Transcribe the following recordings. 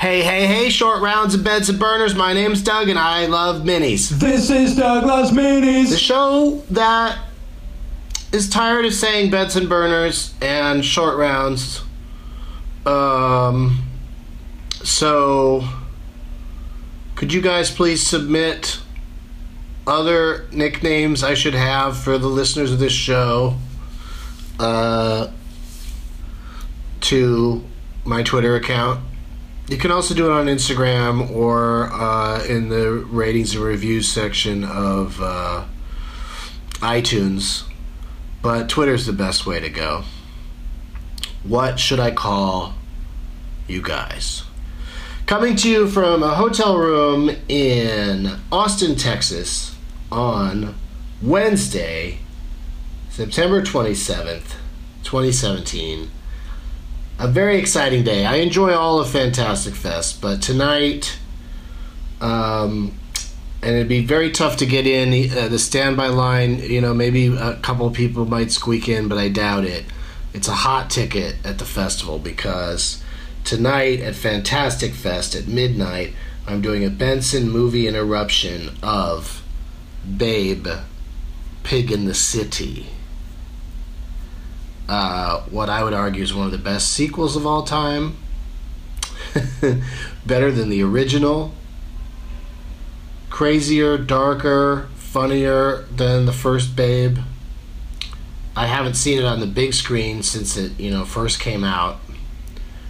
Hey, hey, hey, short rounds and beds and burners. My name's Doug and I love minis. This is Doug Loves The Minis. The show that is tired of saying beds and burners and short rounds. Um, so, could you guys please submit other nicknames I should have for the listeners of this show uh, to my Twitter account? You can also do it on Instagram or uh, in the ratings and reviews section of uh, iTunes. But Twitter's the best way to go. What should I call you guys? Coming to you from a hotel room in Austin, Texas on Wednesday, September 27th, 2017 a very exciting day. I enjoy all of Fantastic Fest, but tonight, um, and it'd be very tough to get in uh, the standby line. You know, maybe a couple people might squeak in, but I doubt it. It's a hot ticket at the festival because tonight at Fantastic Fest at midnight, I'm doing a Benson movie interruption of Babe, Pig in the City uh, what I would argue is one of the best sequels of all time. Better than the original. Crazier, darker, funnier than the first Babe. I haven't seen it on the big screen since it, you know, first came out.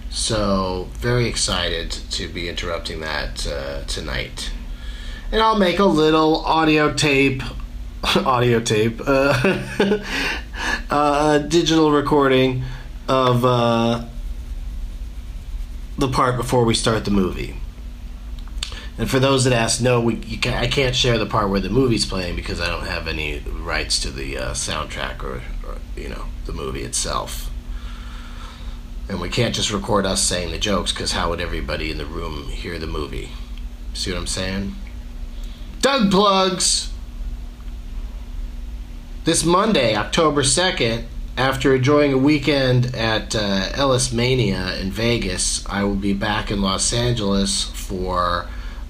So, very excited to be interrupting that uh, tonight. And I'll make a little audio tape audio tape, uh, uh, digital recording of uh, the part before we start the movie. And for those that ask, no, we can, I can't share the part where the movie's playing because I don't have any rights to the uh, soundtrack or, or you know the movie itself. And we can't just record us saying the jokes because how would everybody in the room hear the movie? See what I'm saying? Doug plugs. This Monday, October 2nd, after enjoying a weekend at uh, Ellis Mania in Vegas, I will be back in Los Angeles for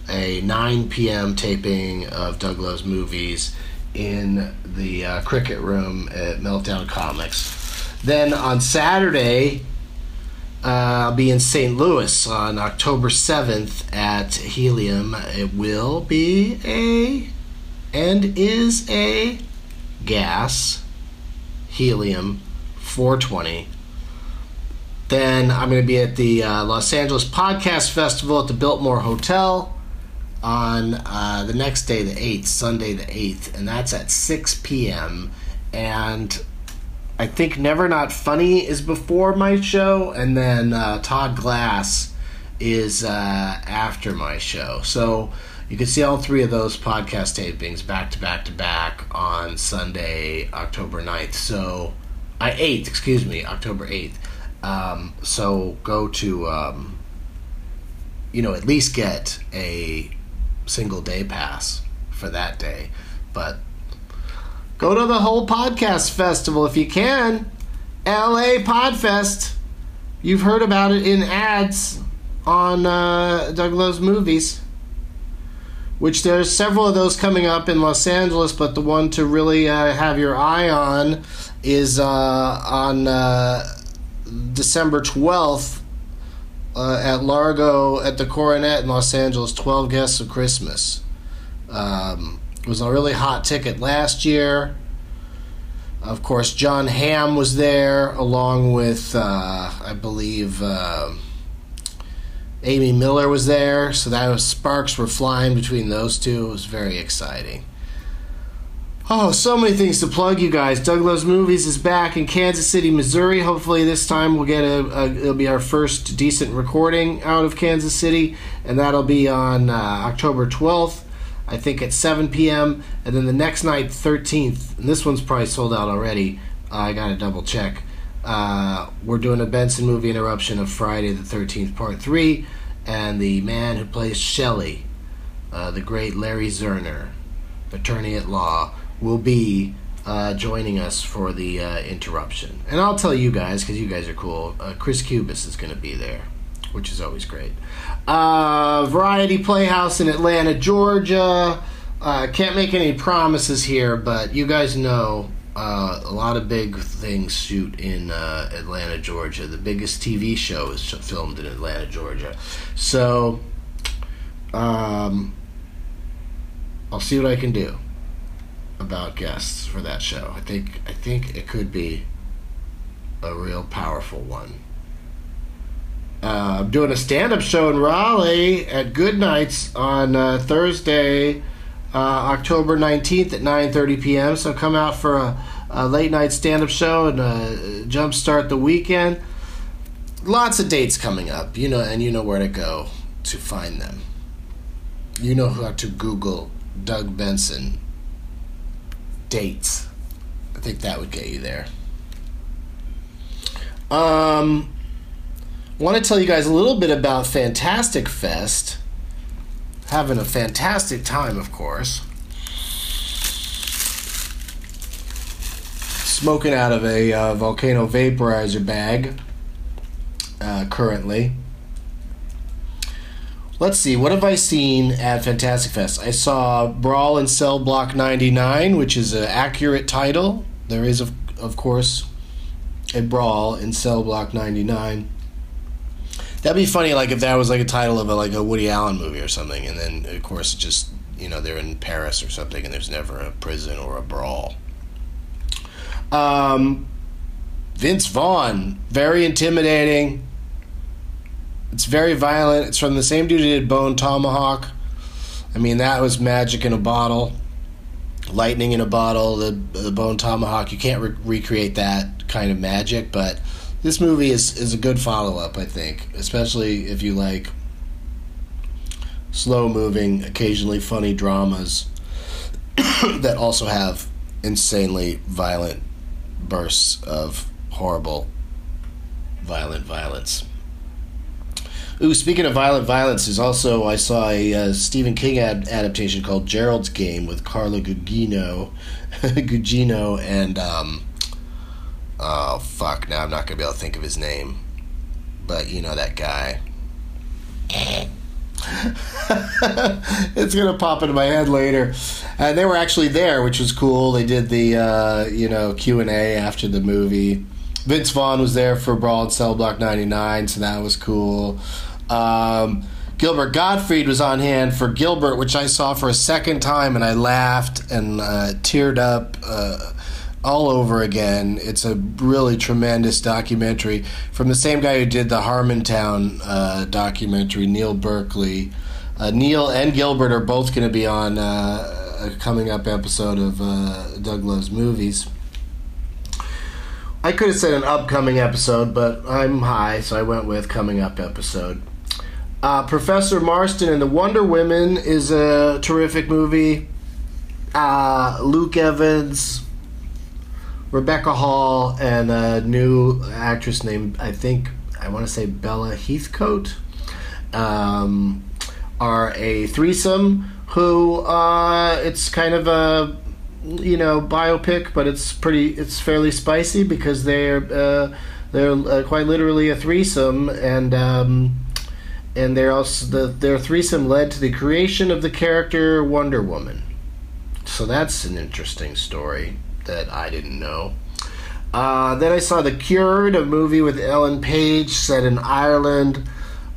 a 9 p.m. taping of Doug Love's movies in the uh, cricket room at Meltdown Comics. Then on Saturday, uh, I'll be in St. Louis on October 7th at Helium. It will be a and is a gas, helium, 420. Then I'm going to be at the uh, Los Angeles Podcast Festival at the Biltmore Hotel on uh, the next day, the 8th, Sunday the 8th, and that's at 6 p.m. And I think Never Not Funny is before my show, and then uh, Todd Glass is uh, after my show. So you can see all three of those podcast tapings back to back to back on Sunday, October 9th. So, I 8th, excuse me, October 8th. Um, so go to, um, you know, at least get a single day pass for that day. But go to the whole podcast festival if you can. LA Podfest. You've heard about it in ads on uh, Doug Love's movies which there's several of those coming up in Los Angeles, but the one to really uh, have your eye on is uh, on uh, December 12th uh, at Largo at the Coronet in Los Angeles, 12 Guests of Christmas. Um, it was a really hot ticket last year. Of course, Jon Hamm was there along with, uh, I believe, uh, Amy Miller was there, so that was sparks were flying between those two. It was very exciting. Oh, so many things to plug, you guys. Doug Loves Movies is back in Kansas City, Missouri. Hopefully, this time we'll get a, a it'll be our first decent recording out of Kansas City, and that'll be on uh, October 12th, I think at 7 p.m. And then the next night, 13th, and this one's probably sold out already. Uh, I gotta double check. Uh, we're doing a Benson movie interruption of Friday the 13th, part 3, and the man who plays Shelley, uh, the great Larry Zerner, attorney at law, will be uh, joining us for the uh, interruption. And I'll tell you guys, because you guys are cool, uh, Chris Cubis is going to be there. which is always great. Variety Playhouse in Atlanta, Georgia. Can't make any promises here, but you guys know uh, a lot of big things shoot in uh, Atlanta, Georgia. The biggest TV show is filmed in Atlanta, Georgia. So, um, I'll see what I can do about guests for that show. I think I think it could be a real powerful one. Uh, I'm doing a stand-up show in Raleigh at Good Nights on uh, Thursday, uh, October 19th at 9:30 p.m. So come out for a, a late night stand-up show and uh, jumpstart the weekend. Lots of dates coming up, you know, and you know where to go to find them. You know how to Google Doug Benson dates. I think that would get you there. Um, want to tell you guys a little bit about Fantastic Fest. Having a fantastic time, of course. Smoking out of a uh, volcano vaporizer bag uh, currently. Let's see, what have I seen at Fantastic Fest? I saw Brawl in Cell Block 99, which is an accurate title. There is, of, of course, a Brawl in Cell Block 99. That'd be funny, like if that was like a title of a, like a Woody Allen movie or something, and then of course just you know they're in Paris or something, and there's never a prison or a brawl. Um, Vince Vaughn, very intimidating. It's very violent. It's from the same dude who did Bone Tomahawk. I mean, that was magic in a bottle, lightning in a bottle. The, the Bone Tomahawk, you can't re- recreate that kind of magic, but this movie is, is a good follow up, I think, especially if you like slow moving, occasionally funny dramas that also have insanely violent bursts of horrible, violent violence. Ooh, speaking of violent violence, there's also I saw a uh, Stephen King ad- adaptation called Gerald's Game with Carla Gugino, Gugino, and um, oh fuck, now I'm not gonna be able to think of his name, but you know that guy. it's gonna pop into my head later. And they were actually there, which was cool. They did the uh, you know Q and A after the movie. Vince Vaughn was there for Brawl in Cell Block 99, so that was cool. Um, Gilbert Gottfried was on hand for Gilbert, which I saw for a second time, and I laughed and uh, teared up uh, all over again. It's a really tremendous documentary from the same guy who did the Harmontown uh, documentary, Neil Berkeley. Uh, Neil and Gilbert are both going to be on uh, a coming up episode of uh, Doug Loves Movies. I could have said an upcoming episode, but I'm high, so I went with coming up episode. Uh, Professor Marston and the Wonder Women is a terrific movie. Uh, Luke Evans, Rebecca Hall, and a new actress named, I think, I want to say Bella Heathcote, um, are a threesome who, uh, it's kind of a, you know, biopic, but it's pretty, it's fairly spicy because they're, uh, they're uh, quite literally a threesome, and, um, and they're also the, their threesome led to the creation of the character Wonder Woman. So that's an interesting story that I didn't know. Uh, then I saw The Cured, a movie with Ellen Page set in Ireland.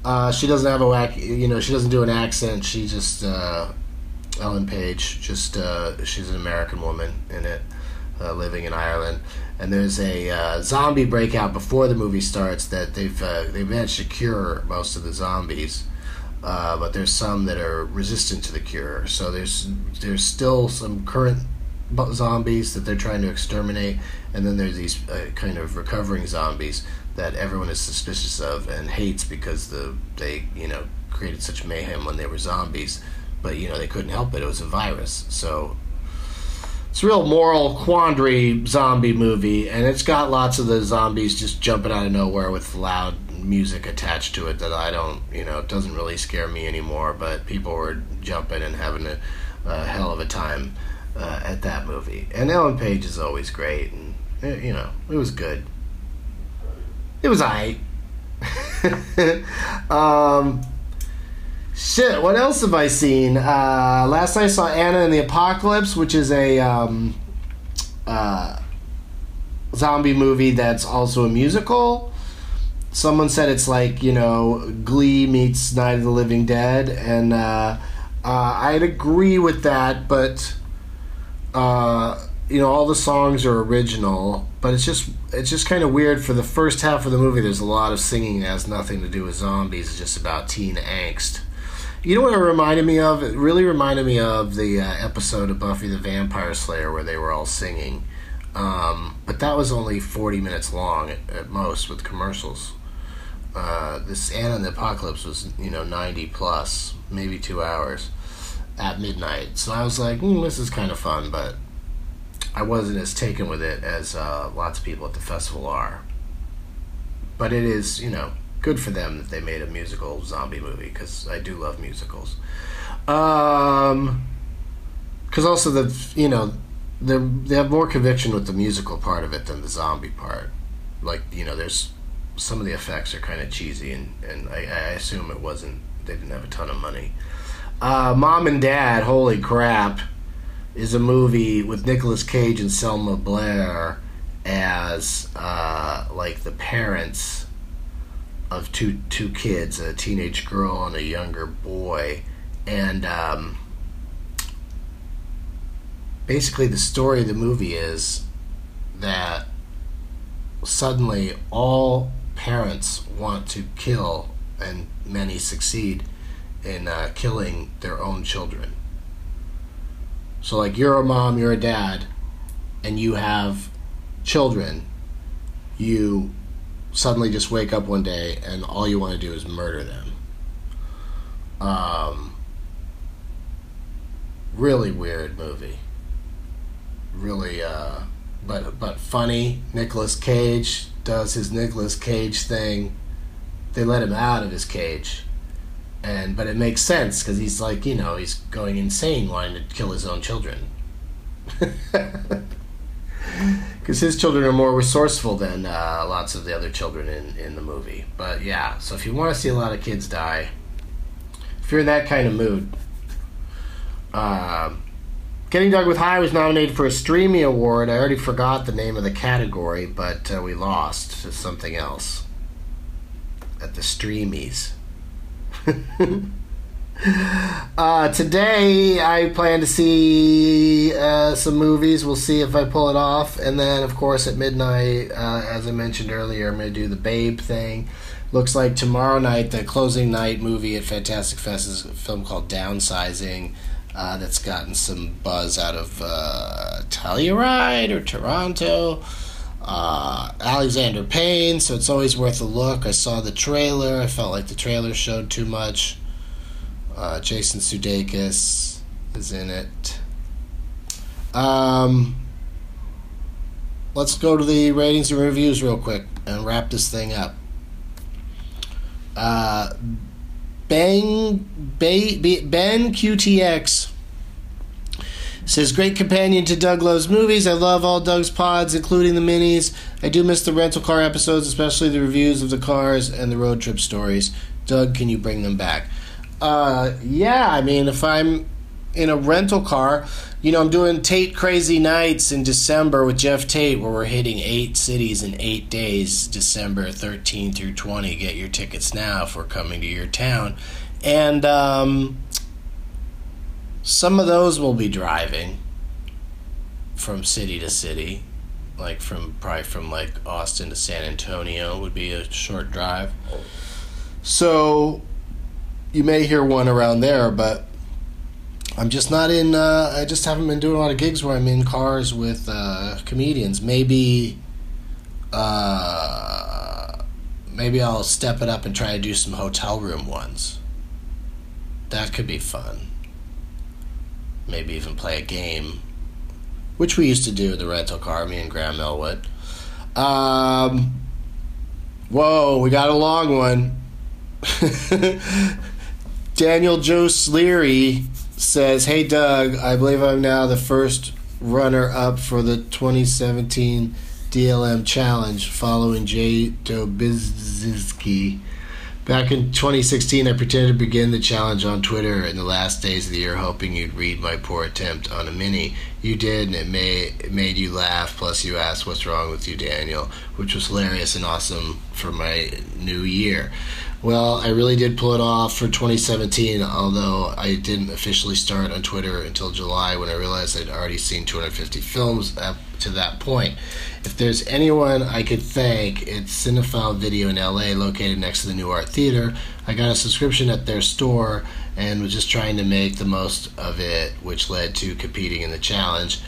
Uh, she doesn't have a you know she doesn't do an accent. She just uh, Ellen Page, just uh, she's an American woman in it, uh, living in Ireland and there's a uh, zombie breakout before the movie starts that they've they've managed to cure most of the zombies, but there's some that are resistant to the cure. So there's there's still some current zombies that they're trying to exterminate, and then there's these uh, kind of recovering zombies that everyone is suspicious of and hates because the they you know created such mayhem when they were zombies, but you know they couldn't help it. It was a virus, so it's a real moral quandary zombie movie, and it's got lots of the zombies just jumping out of nowhere with loud music attached to it that I don't, you know, it doesn't really scare me anymore. But people were jumping and having a, a hell of a time uh, at that movie. And Ellen Page is always great, and it, you know, it was good. It was alright. um, shit, what else have I seen? Uh, last night I saw Anna and the Apocalypse, which is a um, uh, zombie movie that's also a musical. Someone said it's like, you know, Glee meets Night of the Living Dead, and uh, uh, I'd agree with that, but. Uh, you know all the songs are original, but it's just it's just kind of weird. For the first half of the movie, there's a lot of singing that has nothing to do with zombies. It's just about teen angst. You know what it reminded me of? It really reminded me of the uh, episode of Buffy the Vampire Slayer where they were all singing. Um, but that was only 40 minutes long at, at most with commercials. Uh, this Anna and the Apocalypse was, you know, 90 plus, maybe two hours at midnight. So I was like, mm, this is kind of fun, but I wasn't as taken with it as uh, lots of people at the festival are. But it is, you know, good for them that they made a musical zombie movie because I do love musicals. Um, because also the you know they they have more conviction with the musical part of it than the zombie part. Like you know, there's some of the effects are kind of cheesy, and and I, I assume it wasn't they didn't have a ton of money. Uh, Mom and Dad, holy crap! is a movie with Nicolas Cage and Selma Blair as uh, like the parents of two two kids, a teenage girl and a younger boy, and um, basically the story of the movie is that suddenly all parents want to kill, and many succeed in uh, killing their own children so, like, you're a mom, you're a dad, and you have children, you suddenly just wake up one day and all you want to do is murder them. Um, really weird movie. Really, uh, but but funny. Nicolas Cage does his Nicolas Cage thing. They let him out of his cage and but it makes sense because he's like you know he's going insane wanting to kill his own children. Because his children are more resourceful than uh, lots of the other children in, in the movie. But yeah so if you want to see a lot of kids die if you're in that kind of mood uh, getting Doug with high was nominated for a streamy award. I already forgot the name of the category but uh, we lost to something else at the streamies uh, today, I plan to see uh, some movies. We'll see if I pull it off. And then, of course, at midnight, uh, as I mentioned earlier, I'm going to do the Babe thing. Looks like tomorrow night, the closing night movie at Fantastic Fest is a film called Downsizing. Uh, that's gotten some buzz out of uh, Telluride or Toronto uh, Alexander Payne, so it's always worth a look. I saw the trailer. I felt like the trailer showed too much. Uh, Jason Sudeikis is in it. Um, let's go to the ratings and reviews real quick and wrap this thing up. Uh, Bang, ba- Ben QTX Says, great companion to Doug Loves Movies. I love all Doug's pods, including the minis. I do miss the rental car episodes, especially the reviews of the cars and the road trip stories. Doug, can you bring them back? Uh, yeah, I mean, if I'm in a rental car, you know, I'm doing Tate Crazy Nights in December with Jeff Tate, where we're hitting eight cities in eight days, December 13 through 20. Get your tickets now if we're coming to your town. And, um, some of those will be driving from city to city, like from probably from like Austin to San Antonio would be a short drive. So you may hear one around there, but I'm just not in. Uh, I just haven't been doing a lot of gigs where I'm in cars with uh, comedians. Maybe, uh, maybe I'll step it up and try to do some hotel room ones. That could be fun maybe even play a game, which we used to do the rental car, me and Graham Elwood. Um, whoa, we got a long one. Daniel Joe Sleary says, Hey Doug, I believe I'm now the first runner up for the 2017 DLM Challenge following Jay Dobizski. Back in 2016, I pretended to begin the challenge on Twitter in the last days of the year, hoping you'd read my poor attempt on a mini. You did, and it, made it made you laugh. Plus, you asked, "What's wrong with you, Daniel?" which was hilarious and awesome for my new year. Well, I really did pull it off for 2017, although I didn't officially start on Twitter until July when I realized I'd already seen 250 films up to that point. If there's anyone I could thank, it's Cinefile Video in LA, located next to the Nuart Theater. I got a subscription at their store and was just trying to make the most of it, which led to competing in the challenge.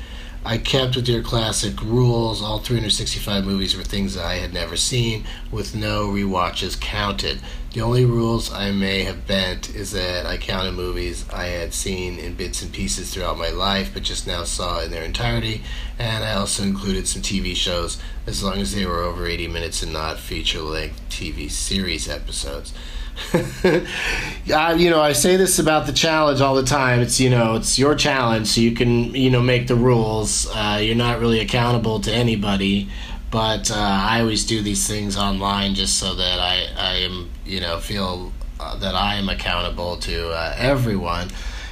I kept with your classic rules. All 365 movies were things that I had never seen, with no re-watches counted. The only rules I may have bent is that I counted movies I had seen in bits and pieces throughout my life, but just now saw in their entirety, and I also included some TV shows, as long as they were over 80 minutes and not feature-length TV series episodes. uh, you know, I say this about the challenge all the time. It's you know, it's your challenge, so you can you know make the rules. Uh, you're not really accountable to anybody, but uh, I always do these things online just so that I I am you know feel uh, that I am accountable to uh, everyone,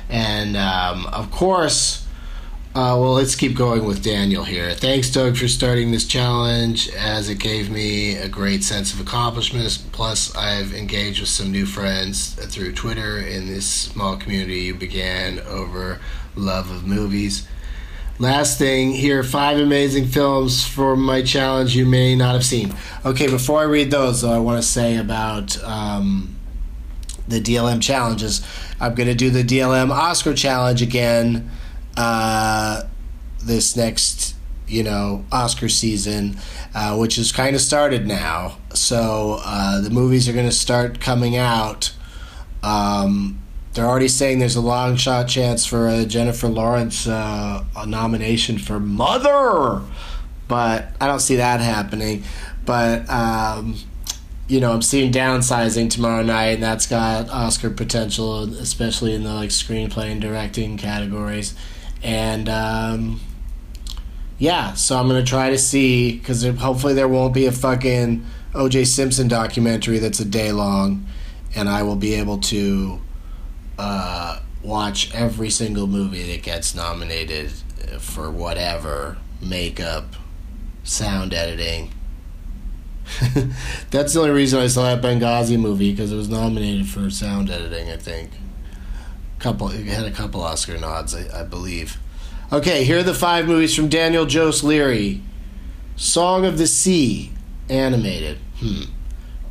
and um, of course uh, well, let's keep going with Daniel here. Thanks, Doug, for starting this challenge, as it gave me a great sense of accomplishment. Plus, I've engaged with some new friends through Twitter in this small community you began over love of movies. Last thing, here are five amazing films for my challenge you may not have seen. Okay, before I read those, though, I want to say about um, the DLM challenges. I'm going to do the DLM Oscar challenge again uh, this next you know Oscar season, uh, which has kind of started now. So uh, the movies are going to start coming out. Um, they're already saying there's a long shot chance for a Jennifer Lawrence uh, a nomination for Mother, but I don't see that happening. But um, you know, I'm seeing downsizing tomorrow night, and that's got Oscar potential, especially in the like screenplay and directing categories and um, yeah, so I'm gonna try to see because hopefully there won't be a fucking O.J. Simpson documentary that's a day long, and I will be able to uh, watch every single movie that gets nominated for whatever makeup, sound editing. That's the only reason I saw that Benghazi movie because it was nominated for sound editing. I think couple it had a couple Oscar nods, I, I believe. Okay, here are the five movies from Daniel Jose Leary. Song of the Sea, animated. Hmm.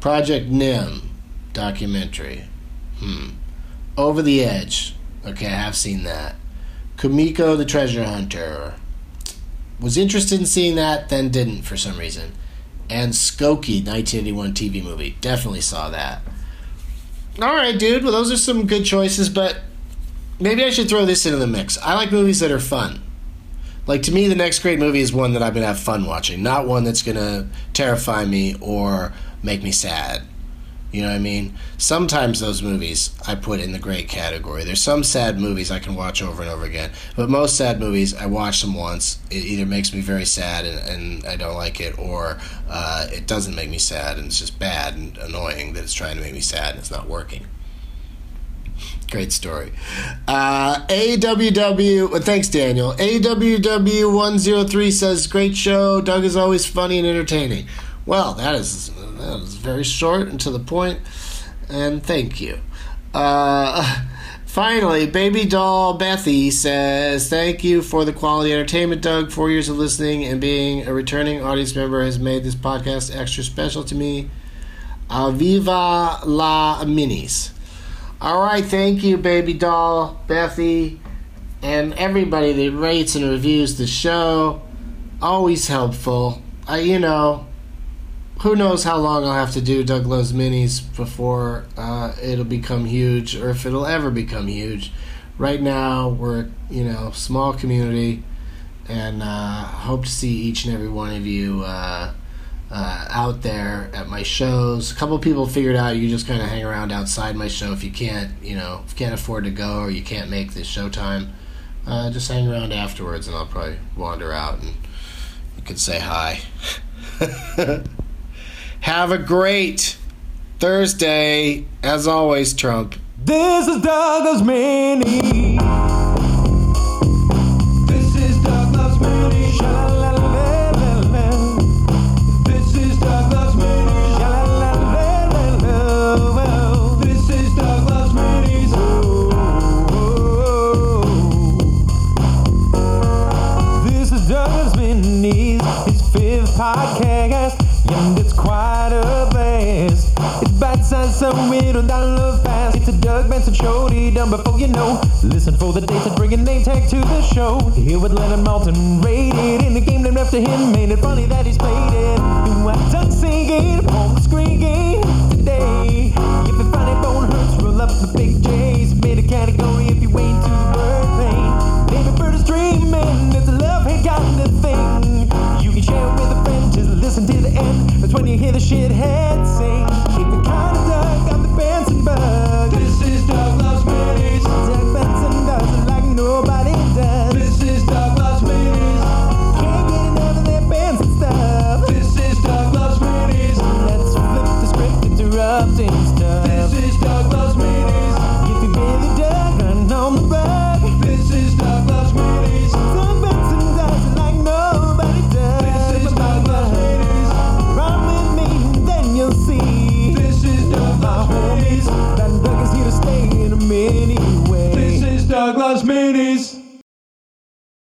Project Nim, documentary. Hmm. Over the Edge. Okay, I have seen that. Kumiko the Treasure Hunter. Was interested in seeing that, then didn't for some reason. And Skokie, 1981 TV movie. Definitely saw that. All right, dude. Well, those are some good choices, but maybe I should throw this into the mix. I like movies that are fun. Like to me, the next great movie is one that I'm gonna have fun watching, not one that's gonna terrify me or make me sad. You know what I mean? Sometimes those movies I put in the great category. There's some sad movies I can watch over and over again, but most sad movies I watch them once. It either makes me very sad and, and I don't like it, or uh, it doesn't make me sad and it's just bad and annoying that it's trying to make me sad and it's not working. Great story. Uh, AWW, thanks, Daniel. AWW103 says, Great show. Doug is always funny and entertaining. Well, that is, that is very short and to the point, and thank you. Uh, finally, Baby Doll Bethy says, Thank you for the quality entertainment, Doug. Four years of listening and being a returning audience member has made this podcast extra special to me. Aviva la Minis. All right, thank you, baby doll, Bethy, and everybody that rates and reviews the show. Always helpful. I, you know, who knows how long I'll have to do Doug Loves Minis before uh, it'll become huge, or if it'll ever become huge. Right now, we're you know small community, and uh, hope to see each and every one of you. Uh, uh, out there at my shows. A couple people figured out you just kind of hang around outside my show if you can't, you know, you can't afford to go or you can't make the showtime. Uh, just hang around afterwards, and I'll probably wander out and you can say hi. Have a great Thursday, as always, Trump. This is Doug Loves Mini. Podcast, and it's quite a blast. It's bite-sized, so it'll download fast. It's a Doug Benson show, done before you know. Listen for the dates and bring a name tag to the show. Here with Leonard Maltin, rated in the game named after him. Made it funny that he's played it. You have done singing screen game today. If the funny bone hurts, roll up the big J's. Made a category when you hear the shithead sing. Keep it kinda dug, got the bands and birds.